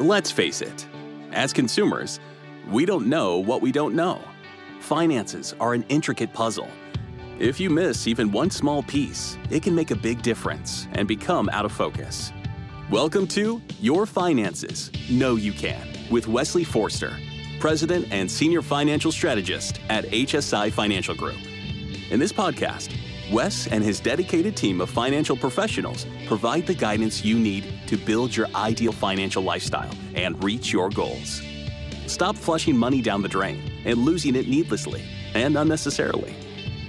Let's face it, as consumers, we don't know what we don't know. Finances are an intricate puzzle. If you miss even one small piece, it can make a big difference and become out of focus. Welcome to Your Finances Know You Can with Wesley Forster, President and Senior Financial Strategist at HSI Financial Group. In this podcast, Wes and his dedicated team of financial professionals provide the guidance you need to build your ideal financial lifestyle and reach your goals. Stop flushing money down the drain and losing it needlessly and unnecessarily.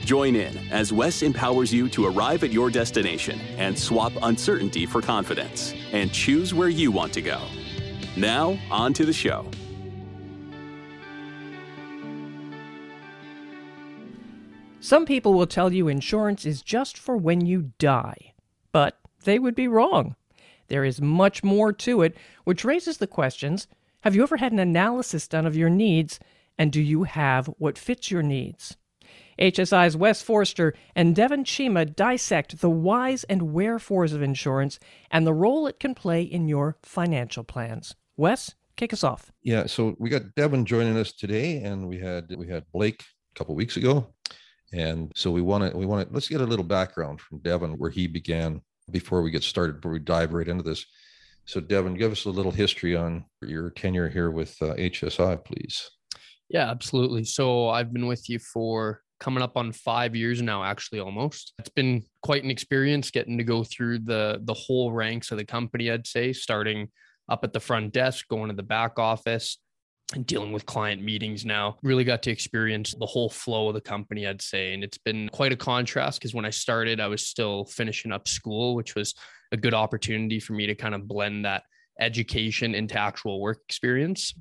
Join in as Wes empowers you to arrive at your destination and swap uncertainty for confidence and choose where you want to go. Now, on to the show. Some people will tell you insurance is just for when you die, but they would be wrong. There is much more to it, which raises the questions Have you ever had an analysis done of your needs, and do you have what fits your needs? HSI's Wes Forster and Devon Cheema dissect the whys and wherefores of insurance and the role it can play in your financial plans. Wes, kick us off. Yeah, so we got Devon joining us today, and we had we had Blake a couple weeks ago, and so we want to we want to let's get a little background from Devon where he began before we get started, before we dive right into this. So, Devon, give us a little history on your tenure here with uh, HSI, please. Yeah, absolutely. So, I've been with you for coming up on five years now, actually almost. It's been quite an experience getting to go through the the whole ranks of the company, I'd say, starting up at the front desk, going to the back office, and dealing with client meetings now. Really got to experience the whole flow of the company, I'd say. And it's been quite a contrast because when I started, I was still finishing up school, which was a good opportunity for me to kind of blend that education into actual work experience.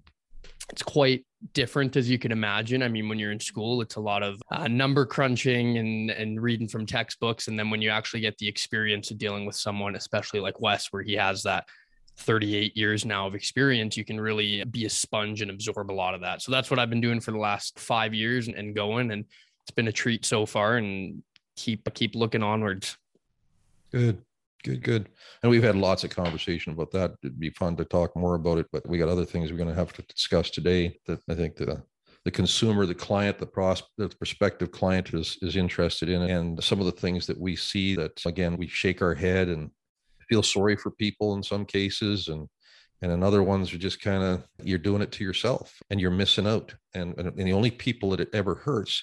It's quite different as you can imagine. I mean, when you're in school, it's a lot of uh, number crunching and and reading from textbooks, and then when you actually get the experience of dealing with someone, especially like Wes, where he has that 38 years now of experience, you can really be a sponge and absorb a lot of that. So that's what I've been doing for the last five years and, going, and it's been a treat so far. And keep keep looking onwards. Good. Good, good. And we've had lots of conversation about that. It'd be fun to talk more about it, but we got other things we're going to have to discuss today that I think the the consumer, the client, the pros the prospective client is is interested in, and some of the things that we see that again we shake our head and feel sorry for people in some cases, and and in other ones are just kind of you're doing it to yourself and you're missing out, and, and and the only people that it ever hurts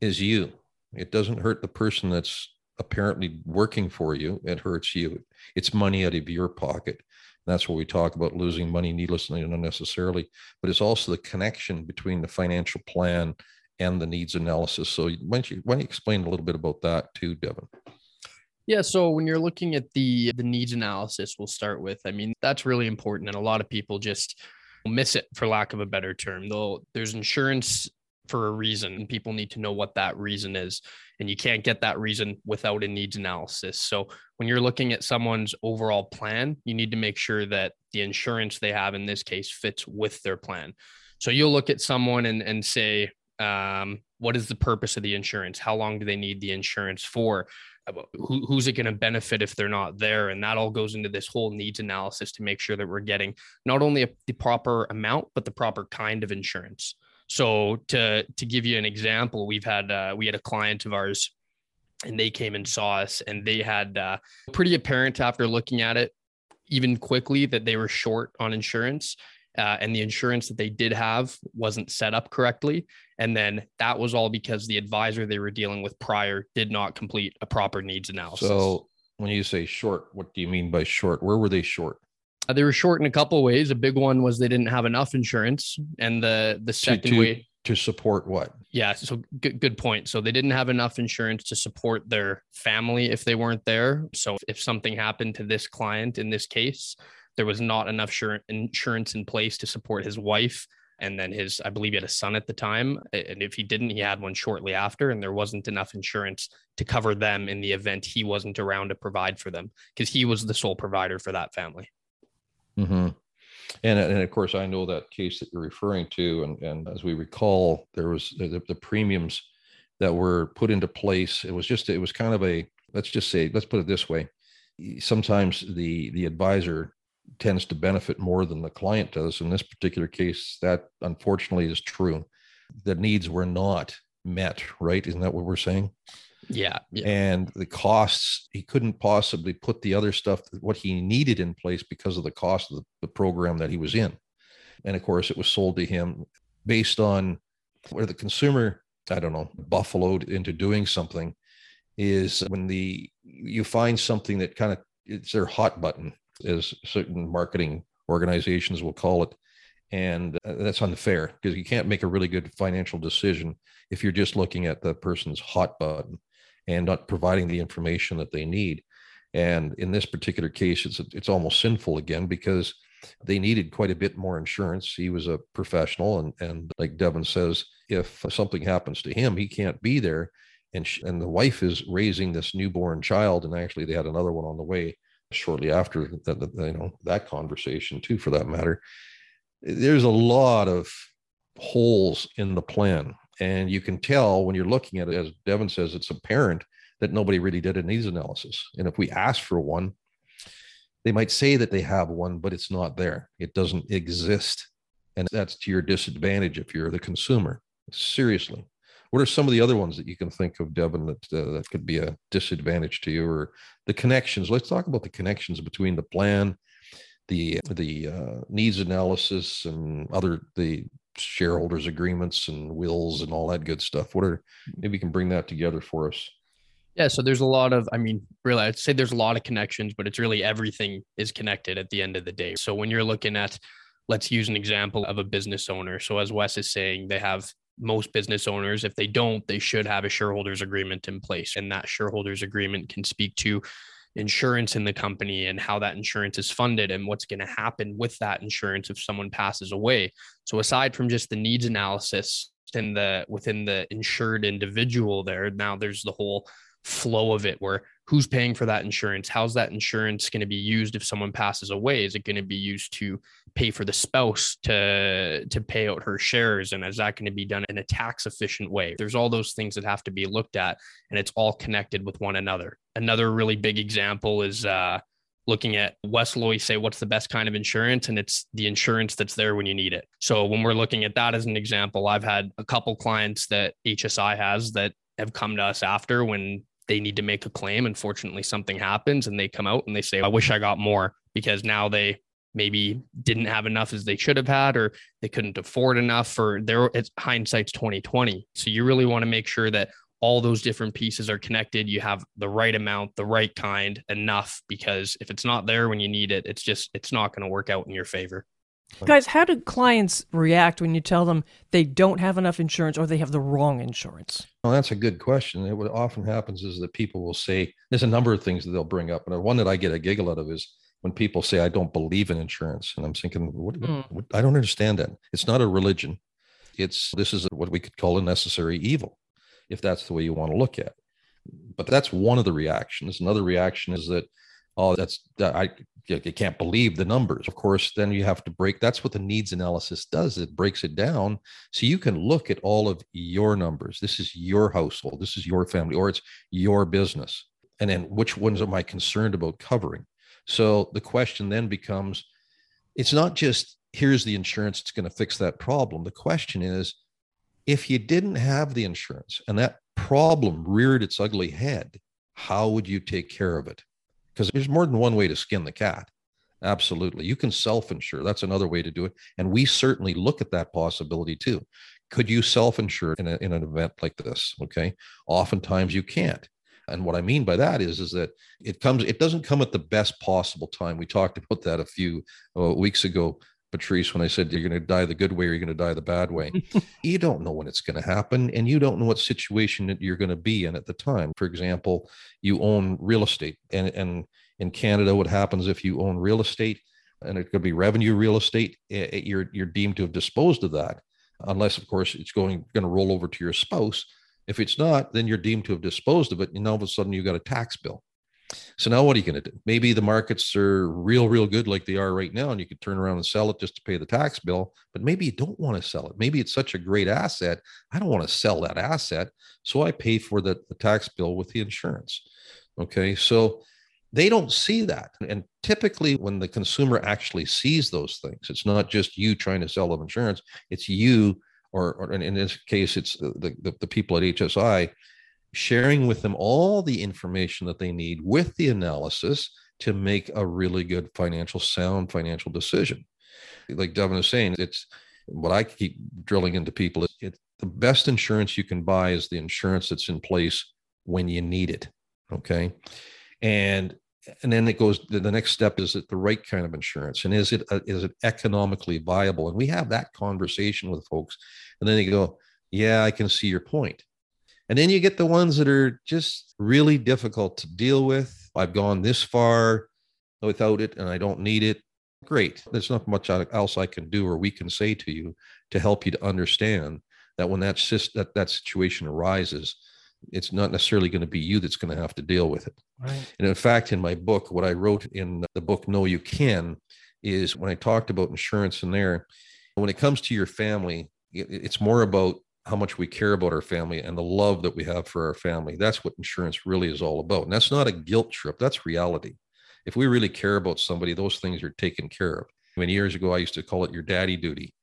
is you. It doesn't hurt the person that's apparently working for you, it hurts you. It's money out of your pocket. That's what we talk about losing money needlessly and unnecessarily. But it's also the connection between the financial plan and the needs analysis. So why don't you why don't you explain a little bit about that too, Devon? Yeah, so when you're looking at the the needs analysis, we'll start with. I mean, that's really important, and a lot of people just miss it, for lack of a better term. Though there's insurance for a reason, and people need to know what that reason is and you can't get that reason without a needs analysis. So when you're looking at someone's overall plan, you need to make sure that the insurance they have in this case fits with their plan. So you'll look at someone and, and say, um, what is the purpose of the insurance? How long do they need the insurance for? Who, who's it going to benefit if they're not there? And that all goes into this whole needs analysis to make sure that we're getting not only a, the proper amount, but the proper kind of insurance. So to to give you an example, we've had uh, we had a client of ours, and they came and saw us, and they had uh, pretty apparent after looking at it, even quickly, that they were short on insurance. Uh, and the insurance that they did have wasn't set up correctly. And then that was all because the advisor they were dealing with prior did not complete a proper needs analysis. So, when you say short, what do you mean by short? Where were they short? Uh, they were short in a couple of ways. A big one was they didn't have enough insurance, and the the second to, to, way to support what? Yeah, so good good point. So they didn't have enough insurance to support their family if they weren't there. So if something happened to this client in this case, there was not enough insurance in place to support his wife and then his i believe he had a son at the time and if he didn't he had one shortly after and there wasn't enough insurance to cover them in the event he wasn't around to provide for them because he was the sole provider for that family Mm-hmm. And, and of course, I know that case that you're referring to. And, and as we recall, there was the, the premiums that were put into place. It was just, it was kind of a, let's just say, let's put it this way. Sometimes the, the advisor tends to benefit more than the client does. In this particular case, that unfortunately is true. The needs were not met, right? Isn't that what we're saying? Yeah, yeah. And the costs, he couldn't possibly put the other stuff, what he needed in place because of the cost of the, the program that he was in. And of course, it was sold to him based on where the consumer, I don't know, buffaloed into doing something is when the you find something that kind of it's their hot button as certain marketing organizations will call it. And uh, that's unfair because you can't make a really good financial decision if you're just looking at the person's hot button and not providing the information that they need. And in this particular case it's it's almost sinful again because they needed quite a bit more insurance. He was a professional and and like Devon says if something happens to him he can't be there. And she, and the wife is raising this newborn child and actually they had another one on the way shortly after that you know that conversation too for that matter there's a lot of holes in the plan. And you can tell when you're looking at it as Devon says it's apparent that nobody really did a needs analysis. And if we ask for one they might say that they have one but it's not there. It doesn't exist. And that's to your disadvantage if you're the consumer. Seriously what are some of the other ones that you can think of, Devon, that uh, that could be a disadvantage to you, or the connections? Let's talk about the connections between the plan, the the uh, needs analysis, and other the shareholders agreements and wills and all that good stuff. What are maybe you can bring that together for us? Yeah, so there's a lot of, I mean, really, I'd say there's a lot of connections, but it's really everything is connected at the end of the day. So when you're looking at, let's use an example of a business owner. So as Wes is saying, they have most business owners, if they don't, they should have a shareholders agreement in place. And that shareholders agreement can speak to insurance in the company and how that insurance is funded and what's going to happen with that insurance if someone passes away. So aside from just the needs analysis in the within the insured individual there, now there's the whole flow of it where who's paying for that insurance how's that insurance going to be used if someone passes away is it going to be used to pay for the spouse to to pay out her shares and is that going to be done in a tax efficient way there's all those things that have to be looked at and it's all connected with one another another really big example is uh looking at Wes Loy say what's the best kind of insurance and it's the insurance that's there when you need it. So when we're looking at that as an example, I've had a couple clients that HSI has that have come to us after when they need to make a claim. Unfortunately, something happens and they come out and they say, I wish I got more because now they maybe didn't have enough as they should have had, or they couldn't afford enough, or their it's hindsight's 2020. So you really want to make sure that all those different pieces are connected. You have the right amount, the right kind, enough, because if it's not there when you need it, it's just, it's not going to work out in your favor. Guys, how do clients react when you tell them they don't have enough insurance or they have the wrong insurance? Well, that's a good question. It, what often happens is that people will say, there's a number of things that they'll bring up. And one that I get a giggle out of is when people say, I don't believe in insurance. And I'm thinking, what, mm. what, I don't understand that. It's not a religion. It's this is what we could call a necessary evil, if that's the way you want to look at it. But that's one of the reactions. Another reaction is that, oh, that's that I you can't believe the numbers. Of course, then you have to break. That's what the needs analysis does. It breaks it down so you can look at all of your numbers. This is your household. This is your family, or it's your business. And then which ones am I concerned about covering? So the question then becomes it's not just here's the insurance that's going to fix that problem. The question is if you didn't have the insurance and that problem reared its ugly head, how would you take care of it? because there's more than one way to skin the cat. Absolutely. You can self insure. That's another way to do it. And we certainly look at that possibility too. Could you self insure in, in an event like this? Okay. Oftentimes you can't. And what I mean by that is, is that it comes, it doesn't come at the best possible time. We talked about that a few uh, weeks ago Patrice, when I said you're going to die the good way or you're going to die the bad way. you don't know when it's going to happen, and you don't know what situation that you're going to be in at the time. For example, you own real estate, and, and in Canada, what happens if you own real estate, and it could be revenue real estate, you're you're deemed to have disposed of that, unless of course it's going going to roll over to your spouse. If it's not, then you're deemed to have disposed of it, and now all of a sudden you got a tax bill. So now what are you going to do? Maybe the markets are real, real good like they are right now, and you could turn around and sell it just to pay the tax bill. But maybe you don't want to sell it. Maybe it's such a great asset. I don't want to sell that asset. So I pay for the, the tax bill with the insurance. Okay. So they don't see that. And typically, when the consumer actually sees those things, it's not just you trying to sell them insurance, it's you, or, or in this case, it's the, the, the people at HSI sharing with them all the information that they need with the analysis to make a really good financial, sound financial decision. Like Devon is saying, it's what I keep drilling into people is the best insurance you can buy is the insurance that's in place when you need it. Okay. And and then it goes the next step is it the right kind of insurance? And is it uh, is it economically viable? And we have that conversation with folks and then they go yeah i can see your point. And then you get the ones that are just really difficult to deal with. I've gone this far without it and i don't need it. Great. There's not much else i can do or we can say to you to help you to understand that when that that, that situation arises it's not necessarily going to be you that's going to have to deal with it. Right. And in fact, in my book, what I wrote in the book Know You Can is when I talked about insurance in there, when it comes to your family, it's more about how much we care about our family and the love that we have for our family. That's what insurance really is all about. And that's not a guilt trip, that's reality. If we really care about somebody, those things are taken care of. Many years ago, I used to call it your daddy duty.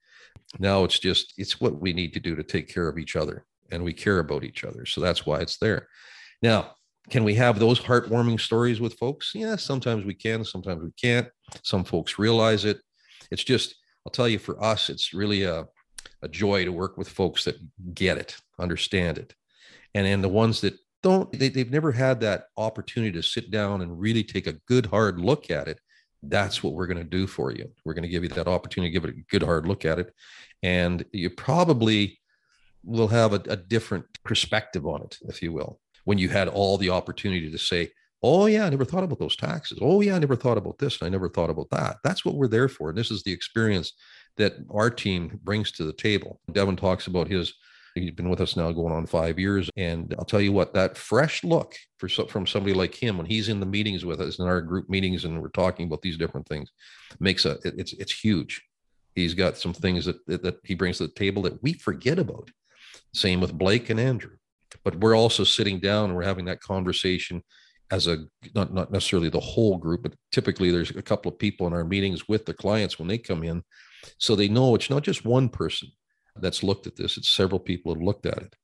Now it's just, it's what we need to do to take care of each other and we care about each other. So that's why it's there. Now, can we have those heartwarming stories with folks? Yeah, sometimes we can, sometimes we can't. Some folks realize it. It's just, I'll tell you, for us, it's really a, a joy to work with folks that get it, understand it. And and the ones that don't, they, they've never had that opportunity to sit down and really take a good hard look at it. That's what we're going to do for you. We're going to give you that opportunity to give it a good hard look at it. And you probably will have a, a different perspective on it, if you will, when you had all the opportunity to say, Oh, yeah, I never thought about those taxes. Oh, yeah, I never thought about this. And I never thought about that. That's what we're there for. And this is the experience that our team brings to the table. Devon talks about his, he's been with us now going on five years. And I'll tell you what, that fresh look for from somebody like him when he's in the meetings with us in our group meetings and we're talking about these different things makes a, it's, it's huge. He's got some things that, that he brings to the table that we forget about. Same with Blake and Andrew. But we're also sitting down and we're having that conversation as a not, not necessarily the whole group, but typically there's a couple of people in our meetings with the clients when they come in. So they know it's not just one person that's looked at this, it's several people have looked at it.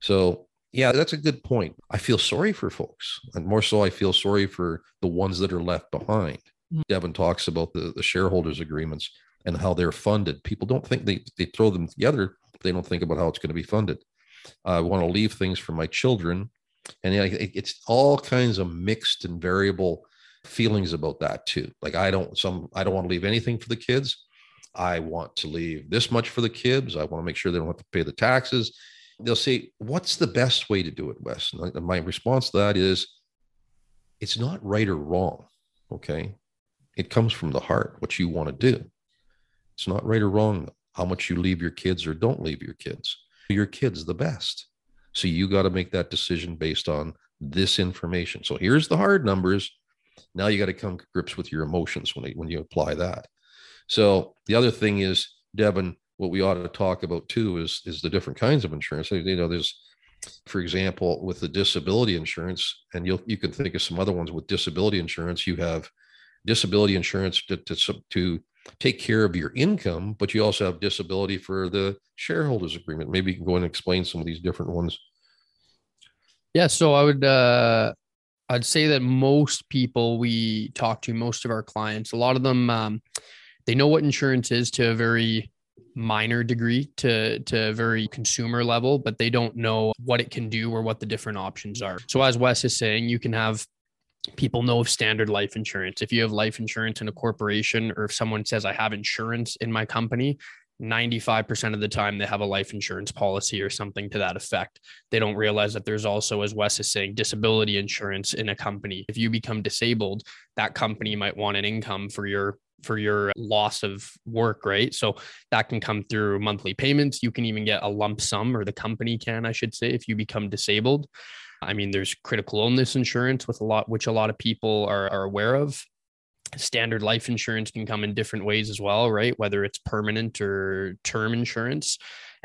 So yeah, that's a good point. I feel sorry for folks, and more so, I feel sorry for the ones that are left behind. Mm-hmm. Devon talks about the, the shareholders agreements and how they're funded. People don't think they, they throw them together they don't think about how it's going to be funded. I want to leave things for my children. And it's all kinds of mixed and variable feelings about that too. Like I don't some I don't want to leave anything for the kids. I want to leave this much for the kids. I want to make sure they don't have to pay the taxes. They'll say, "What's the best way to do it, Wes?" And my response to that is, "It's not right or wrong. Okay, it comes from the heart. What you want to do. It's not right or wrong how much you leave your kids or don't leave your kids. Your kids the best. So you got to make that decision based on this information. So here's the hard numbers. Now you got to come to grips with your emotions when, when you apply that. So the other thing is, Devon, what we ought to talk about too is is the different kinds of insurance. You know, there's, for example, with the disability insurance, and you you can think of some other ones with disability insurance. You have disability insurance to to, to take care of your income, but you also have disability for the shareholders agreement. Maybe you can go and explain some of these different ones. Yeah, so I would uh I'd say that most people we talk to, most of our clients, a lot of them um, they know what insurance is to a very minor degree to to a very consumer level, but they don't know what it can do or what the different options are. So as Wes is saying, you can have people know of standard life insurance. If you have life insurance in a corporation, or if someone says, I have insurance in my company, 95% of the time they have a life insurance policy or something to that effect. They don't realize that there's also, as Wes is saying, disability insurance in a company. If you become disabled, that company might want an income for your for your loss of work, right? So that can come through monthly payments. You can even get a lump sum, or the company can, I should say, if you become disabled. I mean, there's critical illness insurance with a lot, which a lot of people are, are aware of. standard life insurance can come in different ways as well, right? Whether it's permanent or term insurance.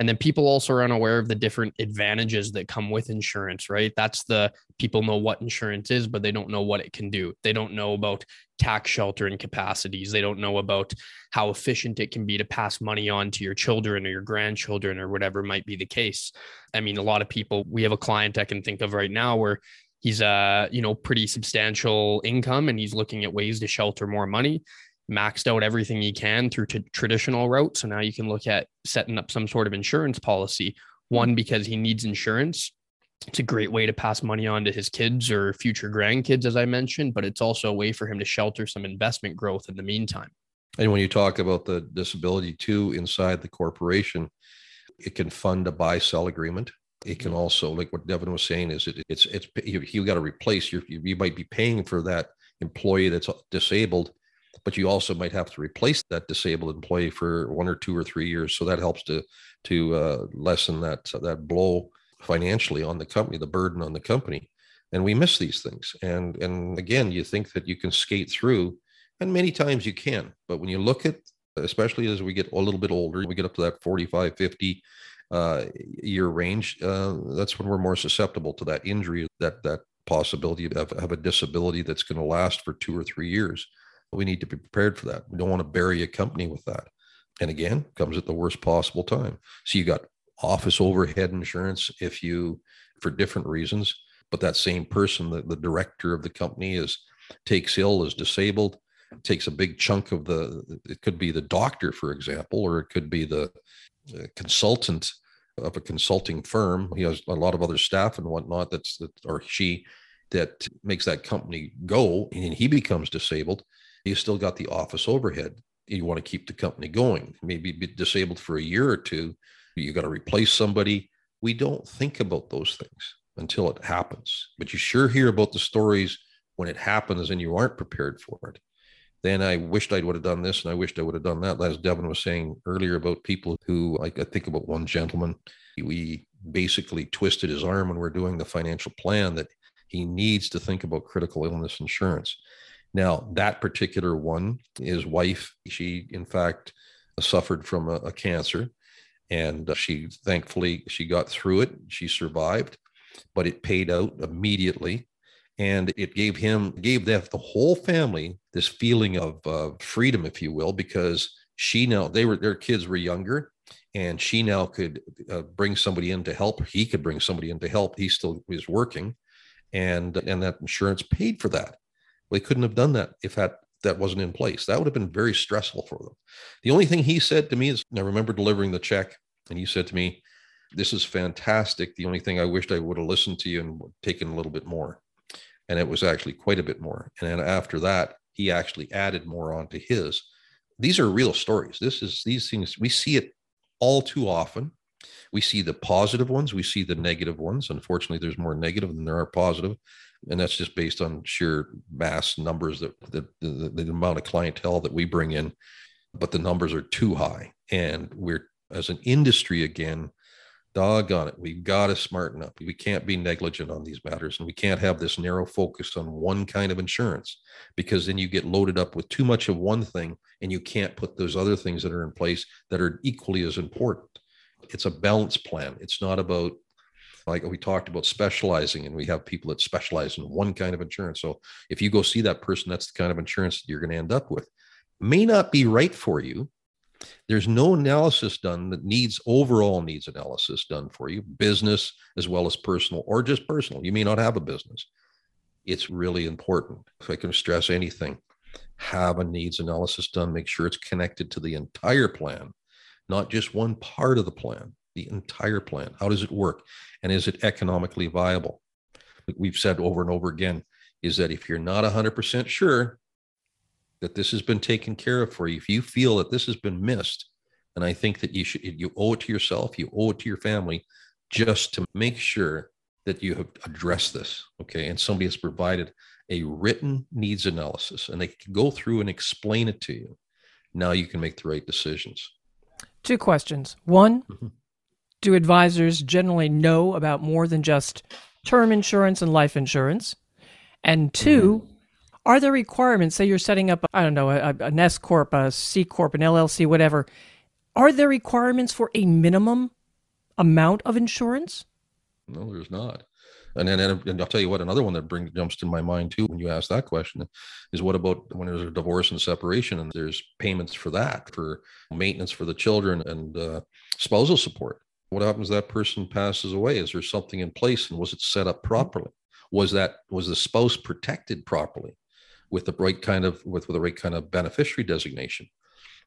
And then people also are unaware of the different advantages that come with insurance, right? That's the people know what insurance is, but they don't know what it can do. They don't know about tax sheltering capacities. They don't know about how efficient it can be to pass money on to your children or your grandchildren or whatever might be the case. I mean, a lot of people, we have a client I can think of right now where he's a you know pretty substantial income and he's looking at ways to shelter more money maxed out everything he can through t- traditional routes. So now you can look at setting up some sort of insurance policy. One mm-hmm. because he needs insurance. It's a great way to pass money on to his kids or future grandkids as i mentioned but it's also a way for him to shelter some investment growth in the meantime. And when you talk about the disability too inside the corporation it can fund a buy sell agreement. It can mm-hmm. also, like what Devon was saying, is it, it's it's you, you got to replace your you, you might be paying for that employee that's disabled, but you also might have to replace that disabled employee for one or two or three years. So that helps to to uh, lessen that that blow financially on the company, the burden on the company. And we miss these things. And and again, you think that you can skate through, and many times you can. But when you look at, especially as we get a little bit older, we get up to that 45, 50 uh, year range, uh, that's when we're more susceptible to that injury, that that possibility of have a disability that's going to last for two or three years. We need to be prepared for that. We don't want to bury a company with that. And again, comes at the worst possible time. So you got office overhead insurance if you, for different reasons, but that same person, the, the director of the company is takes ill, is disabled, takes a big chunk of the, it could be the doctor, for example, or it could be the consultant of a consulting firm. He has a lot of other staff and whatnot. That's that, or she that makes that company go, and he becomes disabled. He's still got the office overhead. You want to keep the company going. Maybe be disabled for a year or two. You got to replace somebody. We don't think about those things until it happens. But you sure hear about the stories when it happens and you aren't prepared for it then I wished I would have done this and I wished I would have done that. As Devon was saying earlier about people who, like I think about one gentleman, we basically twisted his arm when we're doing the financial plan that he needs to think about critical illness insurance. Now, that particular one, his wife, she in fact suffered from a, a cancer and she thankfully she got through it. She survived, but it paid out immediately. And it gave him gave the, the whole family this feeling of uh, freedom if you will because she now they were their kids were younger and she now could uh, bring somebody in to help. He could bring somebody in to help. He still was working. And and that insurance paid for that they couldn't have done that if that that wasn't in place that would have been very stressful for them the only thing he said to me is i remember delivering the check and he said to me this is fantastic the only thing i wished i would have listened to you and taken a little bit more and it was actually quite a bit more. And then after that, he actually added more onto his. These are real stories. This is these things we see it all too often. We see the positive ones, we see the negative ones. Unfortunately, there's more negative than there are positive, and that's just based on sheer mass numbers that, that the, the amount of clientele that we bring in. But the numbers are too high, and we're as an industry again doggone it, we've got to smarten up. We can't be negligent on these matters, and we can't have this narrow focus on one kind of insurance because then you get loaded up with too much of one thing and you can't put those other things that are in place that are equally as important. It's a balance plan. It's not about like we talked about specializing and we have people that specialize in one kind of insurance. So if you go see that person, that's the kind of insurance that you're going to end up with. May not be right for you, there's no analysis done that needs overall needs analysis done for you, business as well as personal, or just personal. You may not have a business. It's really important. If I can stress anything, have a needs analysis done. Make sure it's connected to the entire plan, not just one part of the plan, the entire plan. How does it work? And is it economically viable? We've said over and over again is that if you're not 100% sure, that this has been taken care of for you, if you feel that this has been missed, and I think that you should you owe it to yourself, you owe it to your family, just to make sure that you have addressed this. Okay. And somebody has provided a written needs analysis and they can go through and explain it to you. Now you can make the right decisions. Two questions. One, mm-hmm. Do advisors generally know about more than just term insurance and life insurance? And 2 mm-hmm Are there requirements? Say you're setting up, I don't know, a, an S corp, a C corp, an LLC, whatever. Are there requirements for a minimum amount of insurance? No, there's not. And then, and I'll tell you what, another one that brings jumps to my mind too when you ask that question is what about when there's a divorce and separation and there's payments for that, for maintenance for the children and uh, spousal support. What happens that person passes away? Is there something in place and was it set up properly? Was that was the spouse protected properly with the right kind of with, with the right kind of beneficiary designation?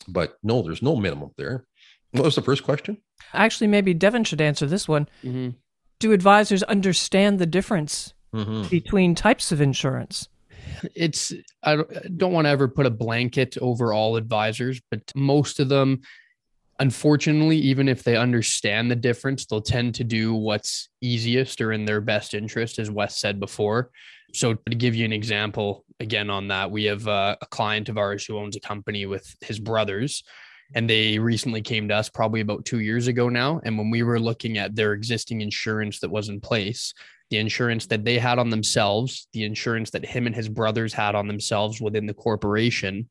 But no, there's no minimum there. What was the first question? Actually, maybe Devon should answer this one. Mm-hmm. Do advisors understand the difference Mm-hmm. between types of insurance? it's I don't, I don't want to ever put a blanket over all advisors, but most of them, unfortunately, even if they understand the difference, they'll tend to do what's easiest or in their best interest, as Wes said before. So, to give you an example, again on that, we have uh, a client of ours who owns a company with his brothers, and they recently came to us probably about two years ago now. And when we were looking at their existing insurance that was in place, the insurance that they had on themselves, the insurance that him and his brothers had on themselves within the corporation,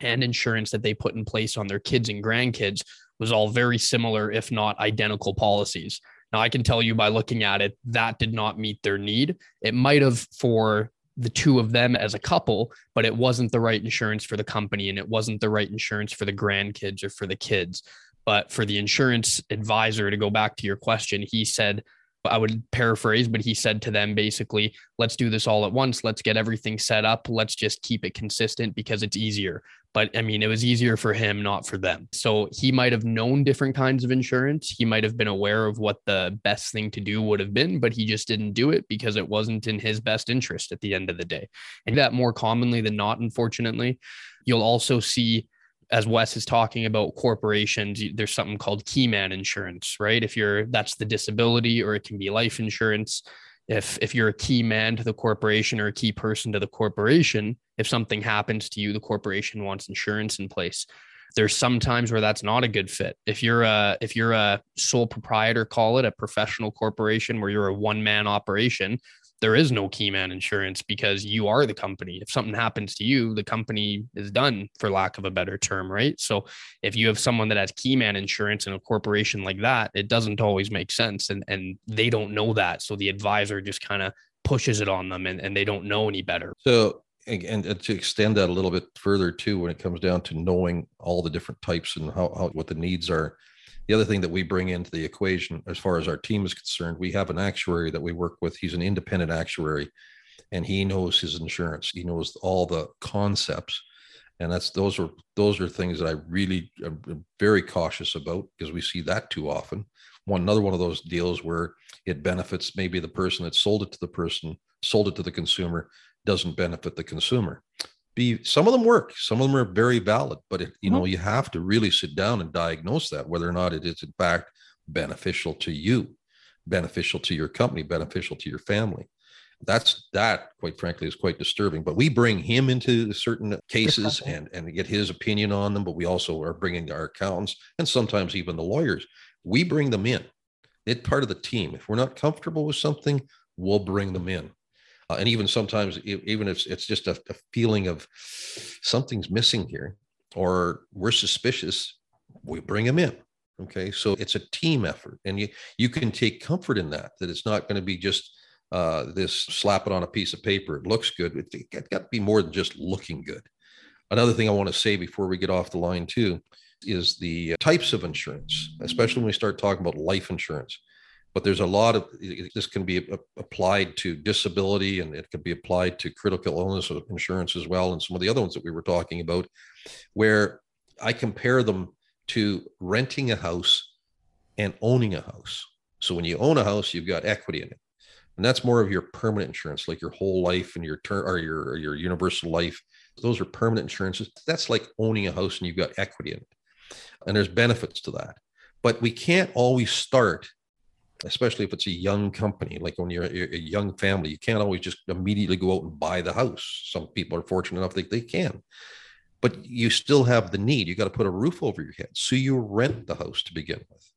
and insurance that they put in place on their kids and grandkids was all very similar, if not identical policies. Now, I can tell you by looking at it, that did not meet their need. It might have for the two of them as a couple, but it wasn't the right insurance for the company and it wasn't the right insurance for the grandkids or for the kids. But for the insurance advisor, to go back to your question, he said, I would paraphrase, but he said to them basically, let's do this all at once. Let's get everything set up. Let's just keep it consistent because it's easier. But I mean, it was easier for him, not for them. So he might have known different kinds of insurance. He might have been aware of what the best thing to do would have been, but he just didn't do it because it wasn't in his best interest at the end of the day. And that more commonly than not, unfortunately. You'll also see as Wes is talking about corporations, there's something called keyman insurance, right? If you're that's the disability or it can be life insurance. If if you're a key man to the corporation or a key person to the corporation, if something happens to you, the corporation wants insurance in place. There's some times where that's not a good fit. If you're a if you're a sole proprietor, call it a professional corporation where you're a one man operation, there is no key man insurance because you are the company. If something happens to you, the company is done for lack of a better term, right? So if you have someone that has key man insurance in a corporation like that, it doesn't always make sense. And and they don't know that. So the advisor just kind of pushes it on them and, and they don't know any better. So and, and to extend that a little bit further too, when it comes down to knowing all the different types and how, how what the needs are, the other thing that we bring into the equation, as far as our team is concerned, we have an actuary that we work with. He's an independent actuary, and he knows his insurance. He knows all the concepts, and that's those are those are things that I really am very cautious about because we see that too often. One another one of those deals where it benefits maybe the person that sold it to the person, sold it to the consumer, doesn't benefit the consumer be some of them work some of them are very valid but it, you mm-hmm. know you have to really sit down and diagnose that whether or not it is in fact beneficial to you beneficial to your company beneficial to your family. That's that quite frankly is quite disturbing but we bring him into certain cases and and get his opinion on them but we also are bringing our accountants and sometimes even the lawyers. We bring them in. It's part of the team. If we're not comfortable with something we'll bring them in uh, and even sometimes even if it's just a, a feeling of something's missing here or we're suspicious we bring them in okay? So it's a team effort and you you can take comfort in that that it's not going to be just uh, this slap it on a piece of paper it looks good it, it got to be more than just looking good. Another thing i want to say before we get off the line too is the types of insurance especially when we start talking about life insurance but there's a lot of this can be applied to disability and it can be applied to critical illness insurance as well and some of the other ones that we were talking about where i compare them to renting a house and owning a house. So when you own a house you've got equity in it. And that's more of your permanent insurance like your whole life and your term or your or your universal life. Those are permanent insurances. That's like owning a house and you've got equity in it. And there's benefits to that. But we can't always start especially if it's a young company, like when you're a young family, you can't always just immediately go out and buy the house. Some people are fortunate enough that they can, but you still have the need. You got to put a roof over your head. So you rent the house to begin with.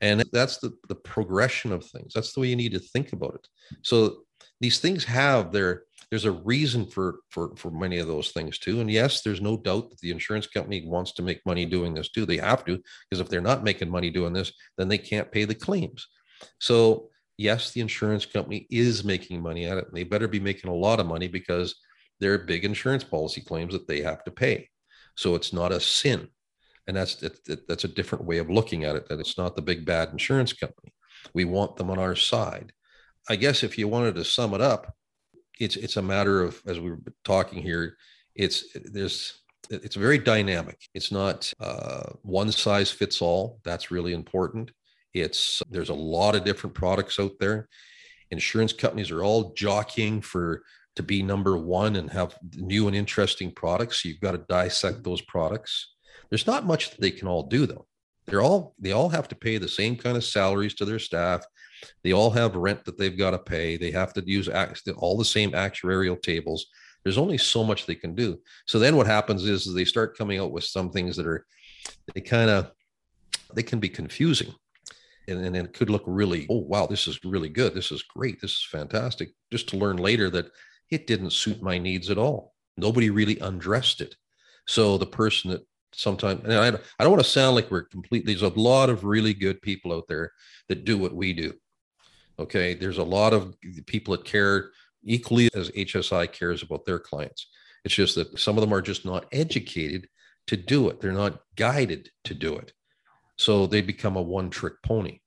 And that's the, the progression of things. That's the way you need to think about it. So these things have their there's a reason for for for many of those things too. And yes, there's no doubt that the insurance company wants to make money doing this too. They have to because if they're not making money doing this, then they can't pay the claims. So yes, the insurance company is making money at it, and they better be making a lot of money because there are big insurance policy claims that they have to pay. So it's not a sin, and that's that's a different way of looking at it. That it's not the big bad insurance company. We want them on our side. I guess if you wanted to sum it up, it's it's a matter of as we were talking here. It's there's it's very dynamic. It's not uh, one size fits all. That's really important. It's there's a lot of different products out there. Insurance companies are all jockeying for to be number one and have new and interesting products. You've got to dissect those products. There's not much that they can all do though. They're all they all have to pay the same kind of salaries to their staff. They all have rent that they've got to pay. They have to use all the same actuarial tables. There's only so much they can do. So then what happens is, is they start coming out with some things that are they kind of they can be confusing and, and it could look really, oh, wow, this is really good. This is great. This is fantastic. Just to learn later that it didn't suit my needs at all. Nobody really undressed it. So the person that sometimes, and I, I don't want to sound like we're completely, there's a lot of really good people out there that do what we do. Okay. There's a lot of people that care equally as HSI cares about their clients. It's just that some of them are just not educated to do it. They're not guided to do it. So they become a one trick pony.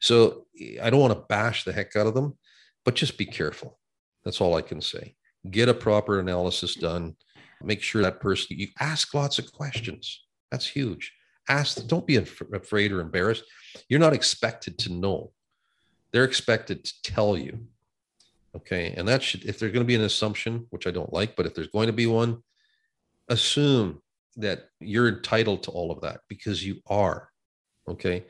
So eh, I don't want to bash the heck out of them, but just be careful. That's all I can say. Get a proper analysis done. Make sure that person, you ask lots of questions. That's huge. Ask, don't be afraid or embarrassed. You're not expected to know, they're expected to tell you. Okay. And that should, if there's going to be an assumption, which I don't like, but if there's going to be one, assume that you're entitled to all of that because you are. Okay.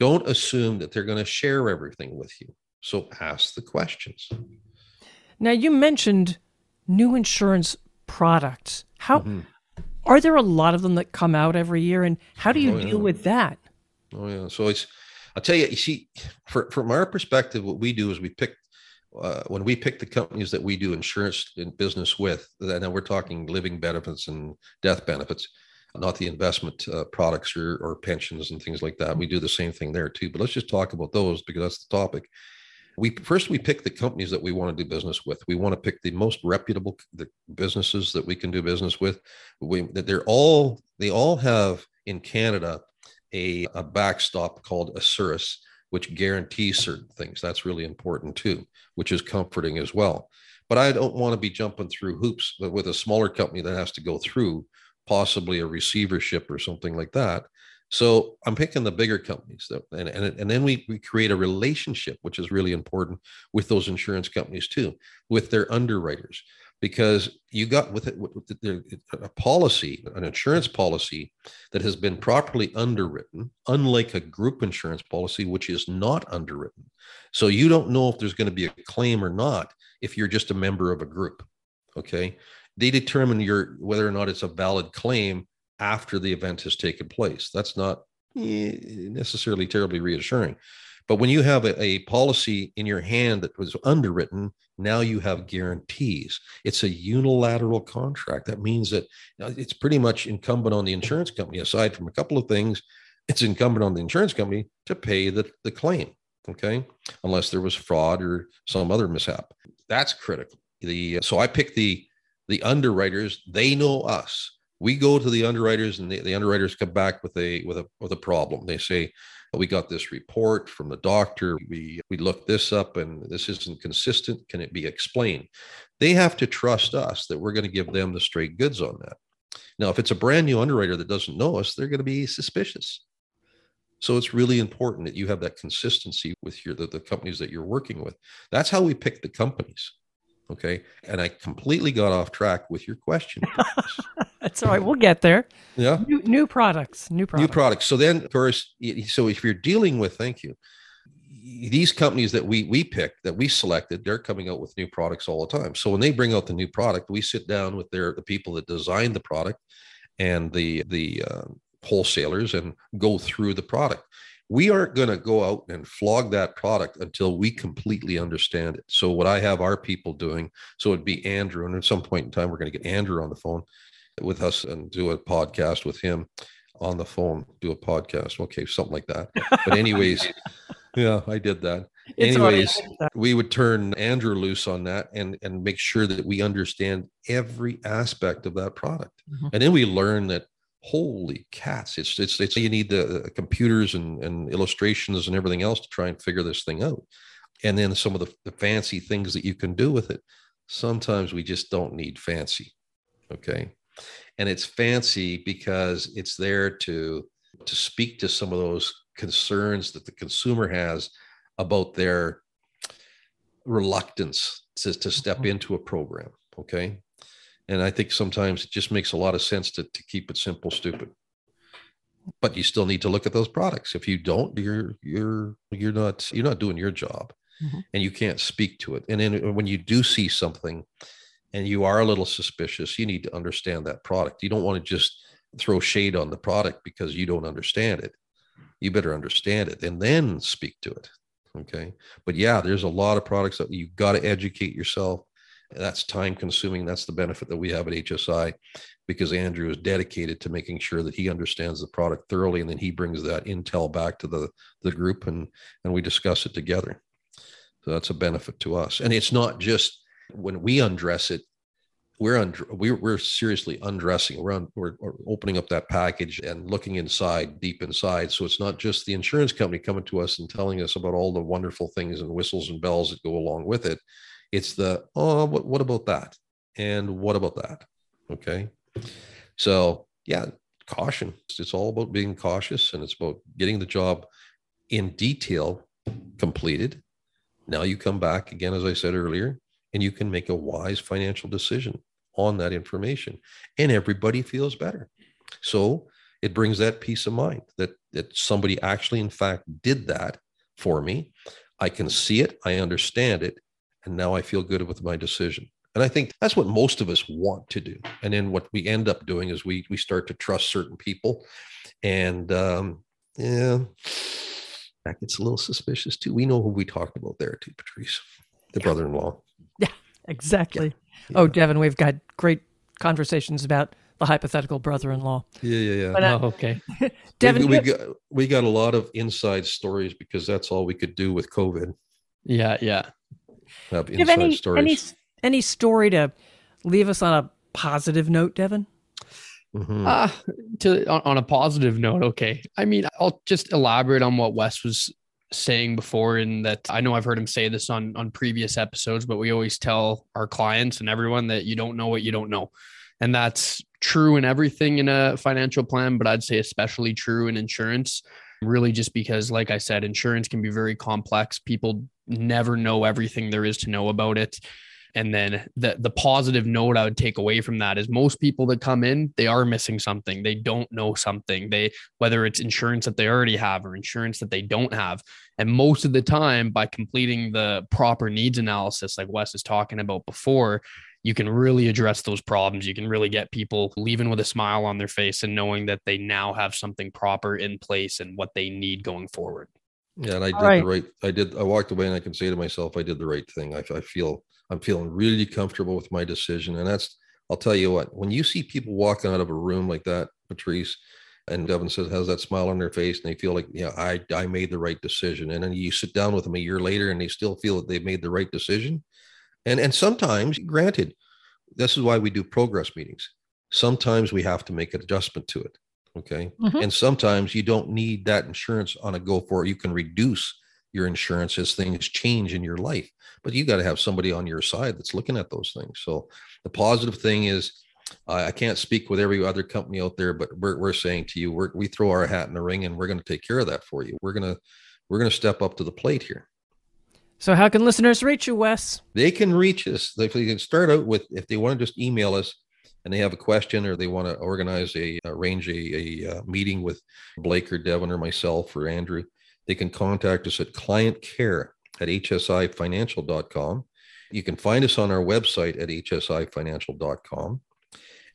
Don't assume that they're going to share everything with you. So ask the questions. Now, you mentioned new insurance products. How mm-hmm. are there a lot of them that come out every year? And how do you oh, deal yeah. with that? Oh, yeah. So it's, I'll tell you, you see, for, from our perspective, what we do is we pick uh, when we pick the companies that we do insurance in business with, and we're talking living benefits and death benefits, not the investment uh, products or, or pensions and things like that. We do the same thing there too. But let's just talk about those because that's the topic. We first we pick the companies that we want to do business with. We want to pick the most reputable the businesses that we can do business with. We that they're all they all have in Canada a, a backstop called Assuris which guarantees certain things. That's really important too, which is comforting as well. But I don't want to be jumping through hoops with a smaller company that has to go through possibly a receivership or something like that. So I'm picking the bigger companies, that, and, and, and then we, we create a relationship, which is really important with those insurance companies too, with their underwriters because you got with it with a policy, an insurance policy that has been properly underwritten, unlike a group insurance policy, which is not underwritten. So you don't know if there's going to be a claim or not if you're just a member of a group. Okay. They determine your whether or not it's a valid claim after the event has taken place. That's not eh, necessarily terribly reassuring. But when you have a, a, policy in your hand that was underwritten, now you have guarantees. It's a unilateral contract. That means that it's pretty much incumbent on the insurance company, aside from a couple of things, it's incumbent on the insurance company to pay the, the claim. Okay. Unless there was fraud or some other mishap. That's critical. The so I pick the the underwriters, they know us. We go to the underwriters and the, the underwriters come back with a with a with a problem. They say, we got this report from the doctor. We we looked this up and this isn't consistent. Can it be explained? They have to trust us that we're going to give them the straight goods on that. Now, if it's a brand new underwriter that doesn't know us, they're going to be suspicious. So it's really important that you have that consistency with your the, the companies that you're working with. That's how we pick the companies. Okay. And I completely got off track with your question. That's all right. We'll get there. Yeah. New, new, products. New products. New products. So then, of course, so if you're dealing with, thank you, these companies that we we picked, that we selected, they're coming out with new products all the time. So when they bring out the new product, we sit down with their the people that designed the product and the the uh, wholesalers and go through the product. We aren't going to go out and flog that product until we completely understand it. So what I have our people doing, so it'd be Andrew, and at some point in time, we're going to get Andrew on the phone with us and do a podcast with him on the phone, do a podcast. Okay, something like that. But anyways, yeah, I did that. It's anyways, we would turn Andrew loose on that and and make sure that we understand every aspect of that product. Mhm. And then we learn that holy cats, it's it's it's you need the uh, computers and, and illustrations and everything else to try and figure this thing out. And then some of the, the fancy things that you can do with it. Sometimes we just don't need fancy. Okay. And it's fancy because it's there to to speak to some of those concerns that the consumer has about their reluctance to, to step Mhm. into a program. Okay. And I think sometimes it just makes a lot of sense to, to keep it simple, stupid. But you still need to look at those products. If you don't, you're you're you're not you're not doing your job Mhm. and you can't speak to it. And then when you do see something and you are a little suspicious, you need to understand that product. You don't want to just throw shade on the product because you don't understand it. You better understand it and then speak to it. Okay. But yeah, there's a lot of products that you've got to educate yourself. That's time consuming. That's the benefit that we have at HSI because Andrew is dedicated to making sure that he understands the product thoroughly and then he brings that intel back to the, the group and, and we discuss it together. So that's a benefit to us. And it's not just when we undress it, we're und- we're, we're seriously undressing. We're, un- we're, we're opening up that package and looking inside, deep inside. So it's not just the insurance company coming to us and telling us about all the wonderful things and whistles and bells that go along with it. It's the oh, what, what about that? And what about that? Okay. So yeah, caution. It's all about being cautious and it's about getting the job in detail completed. Now you come back again, as I said earlier, and you can make a wise financial decision on that information, and everybody feels better. So it brings that peace of mind that that somebody actually, in fact, did that for me. I can see it, I understand it, and now I feel good with my decision. And I think that's what most of us want to do. And then what we end up doing is we we start to trust certain people, and um, yeah, that gets a little suspicious too. We know who we talked about there too, Patrice, the brother-in-law. Yeah, exactly. Yeah. Oh, Devon, we've got great conversations about the hypothetical brother-in-law. Yeah, yeah, yeah. But, uh, oh, okay. Devon, we, we got we got a lot of inside stories because that's all we could do with COVID. Yeah, yeah. Have do have inside any, stories. any any story to leave us on a positive note, Devon? Mhm. Uh, to on, on a positive note, okay. I mean, I'll just elaborate on what Wes was saying before, and that I know I've heard him say this on on previous episodes, but we always tell our clients and everyone that you don't know what you don't know, and that's true in everything in a financial plan, but I'd say especially true in insurance. Really, just because, like I said, insurance can be very complex. People never know everything there is to know about it. And then the the positive note I would take away from that is most people that come in, they are missing something. They don't know something. They whether it's insurance that they already have or insurance that they don't have. And most of the time, by completing the proper needs analysis, like Wes is talking about before, you can really address those problems. You can really get people leaving with a smile on their face and knowing that they now have something proper in place and what they need going forward. Yeah, and I All did right. the right. I did. I walked away, and I can say to myself, I did the right thing. I, I feel I'm feeling really comfortable with my decision, and that's. I'll tell you what. When you see people walking out of a room like that, Patrice, and Devon says has that smile on their face, and they feel like, yeah, I I made the right decision, and then you sit down with them a year later, and they still feel that they've made the right decision, and and sometimes, granted, this is why we do progress meetings. Sometimes we have to make an adjustment to it. Okay. Mhm. And sometimes you don't need that insurance on a go for it. You can reduce your insurance as things change in your life, but you got to have somebody on your side that's looking at those things. So the positive thing is, I I can't speak with every other company out there, but we're, we're saying to you, we're, we throw our hat in the ring and we're going to take care of that for you. We're going to, we're going to step up to the plate here. So, how can listeners reach you, Wes? They can reach us. They they can start out with, if they want to just email us and they have a question or they want to organize a, arrange a, a uh, meeting with Blake or Devon or myself or Andrew, they can contact us at client care at hsifinancial.com. You can find us on our website at hsifinancial.com.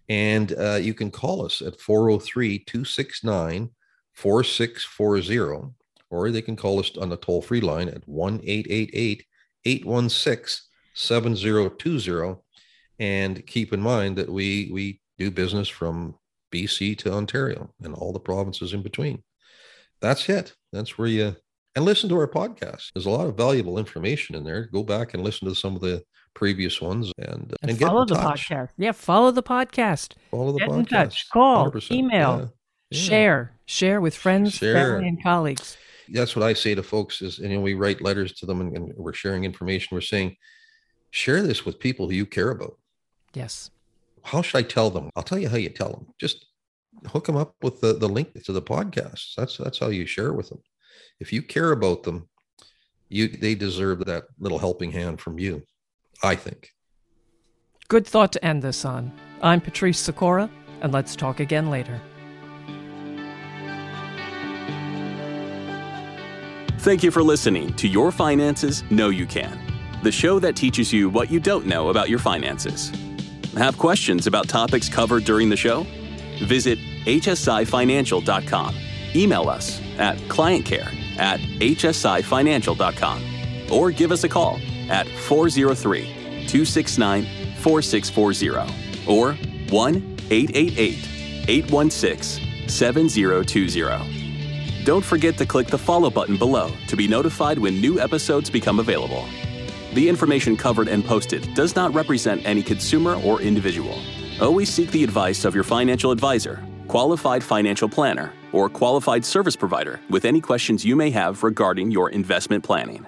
And uh, you can call us at 403 269 4640, or they can call us on the toll free line at 1 816 7020. And keep in mind that we, we do business from BC to Ontario and all the provinces in between. That's it. That's where you and listen to our podcast. There's a lot of valuable information in there. Go back and listen to some of the previous ones and And, and, follow get in the touch. podcast. Yeah, follow the podcast. Follow the Get podcast. in touch. Call, 100%. email, Yeah. Yeah. Share. Share with friends, Share. family, and colleagues. That's what I say to folks is, you know, we write letters to them and, and we're sharing information. We're saying, share this with people who you care about. Yes. How should I tell them? I'll tell you how you tell them. Just hook them up with the, the link to the podcast. That's that's how you share with them. If you care about them, you they deserve that little helping hand from you. I think. Good thought to end this on. I'm Patrice Sikora, and let's talk again later. Thank you for listening to Your Finances Know You Can, the show that teaches you what you don't know about your finances. Have questions about topics covered during the show? Visit hsifinancial.com. Email us at clientcare at hsifinancial.com or give us a call at 403 269 4640 or 1 888 816 7020. Don't forget to click the follow button below to be notified when new episodes become available. The information covered and posted does not represent any consumer or individual. Always seek the advice of your financial advisor, qualified financial planner, or qualified service provider with any questions you may have regarding your investment planning.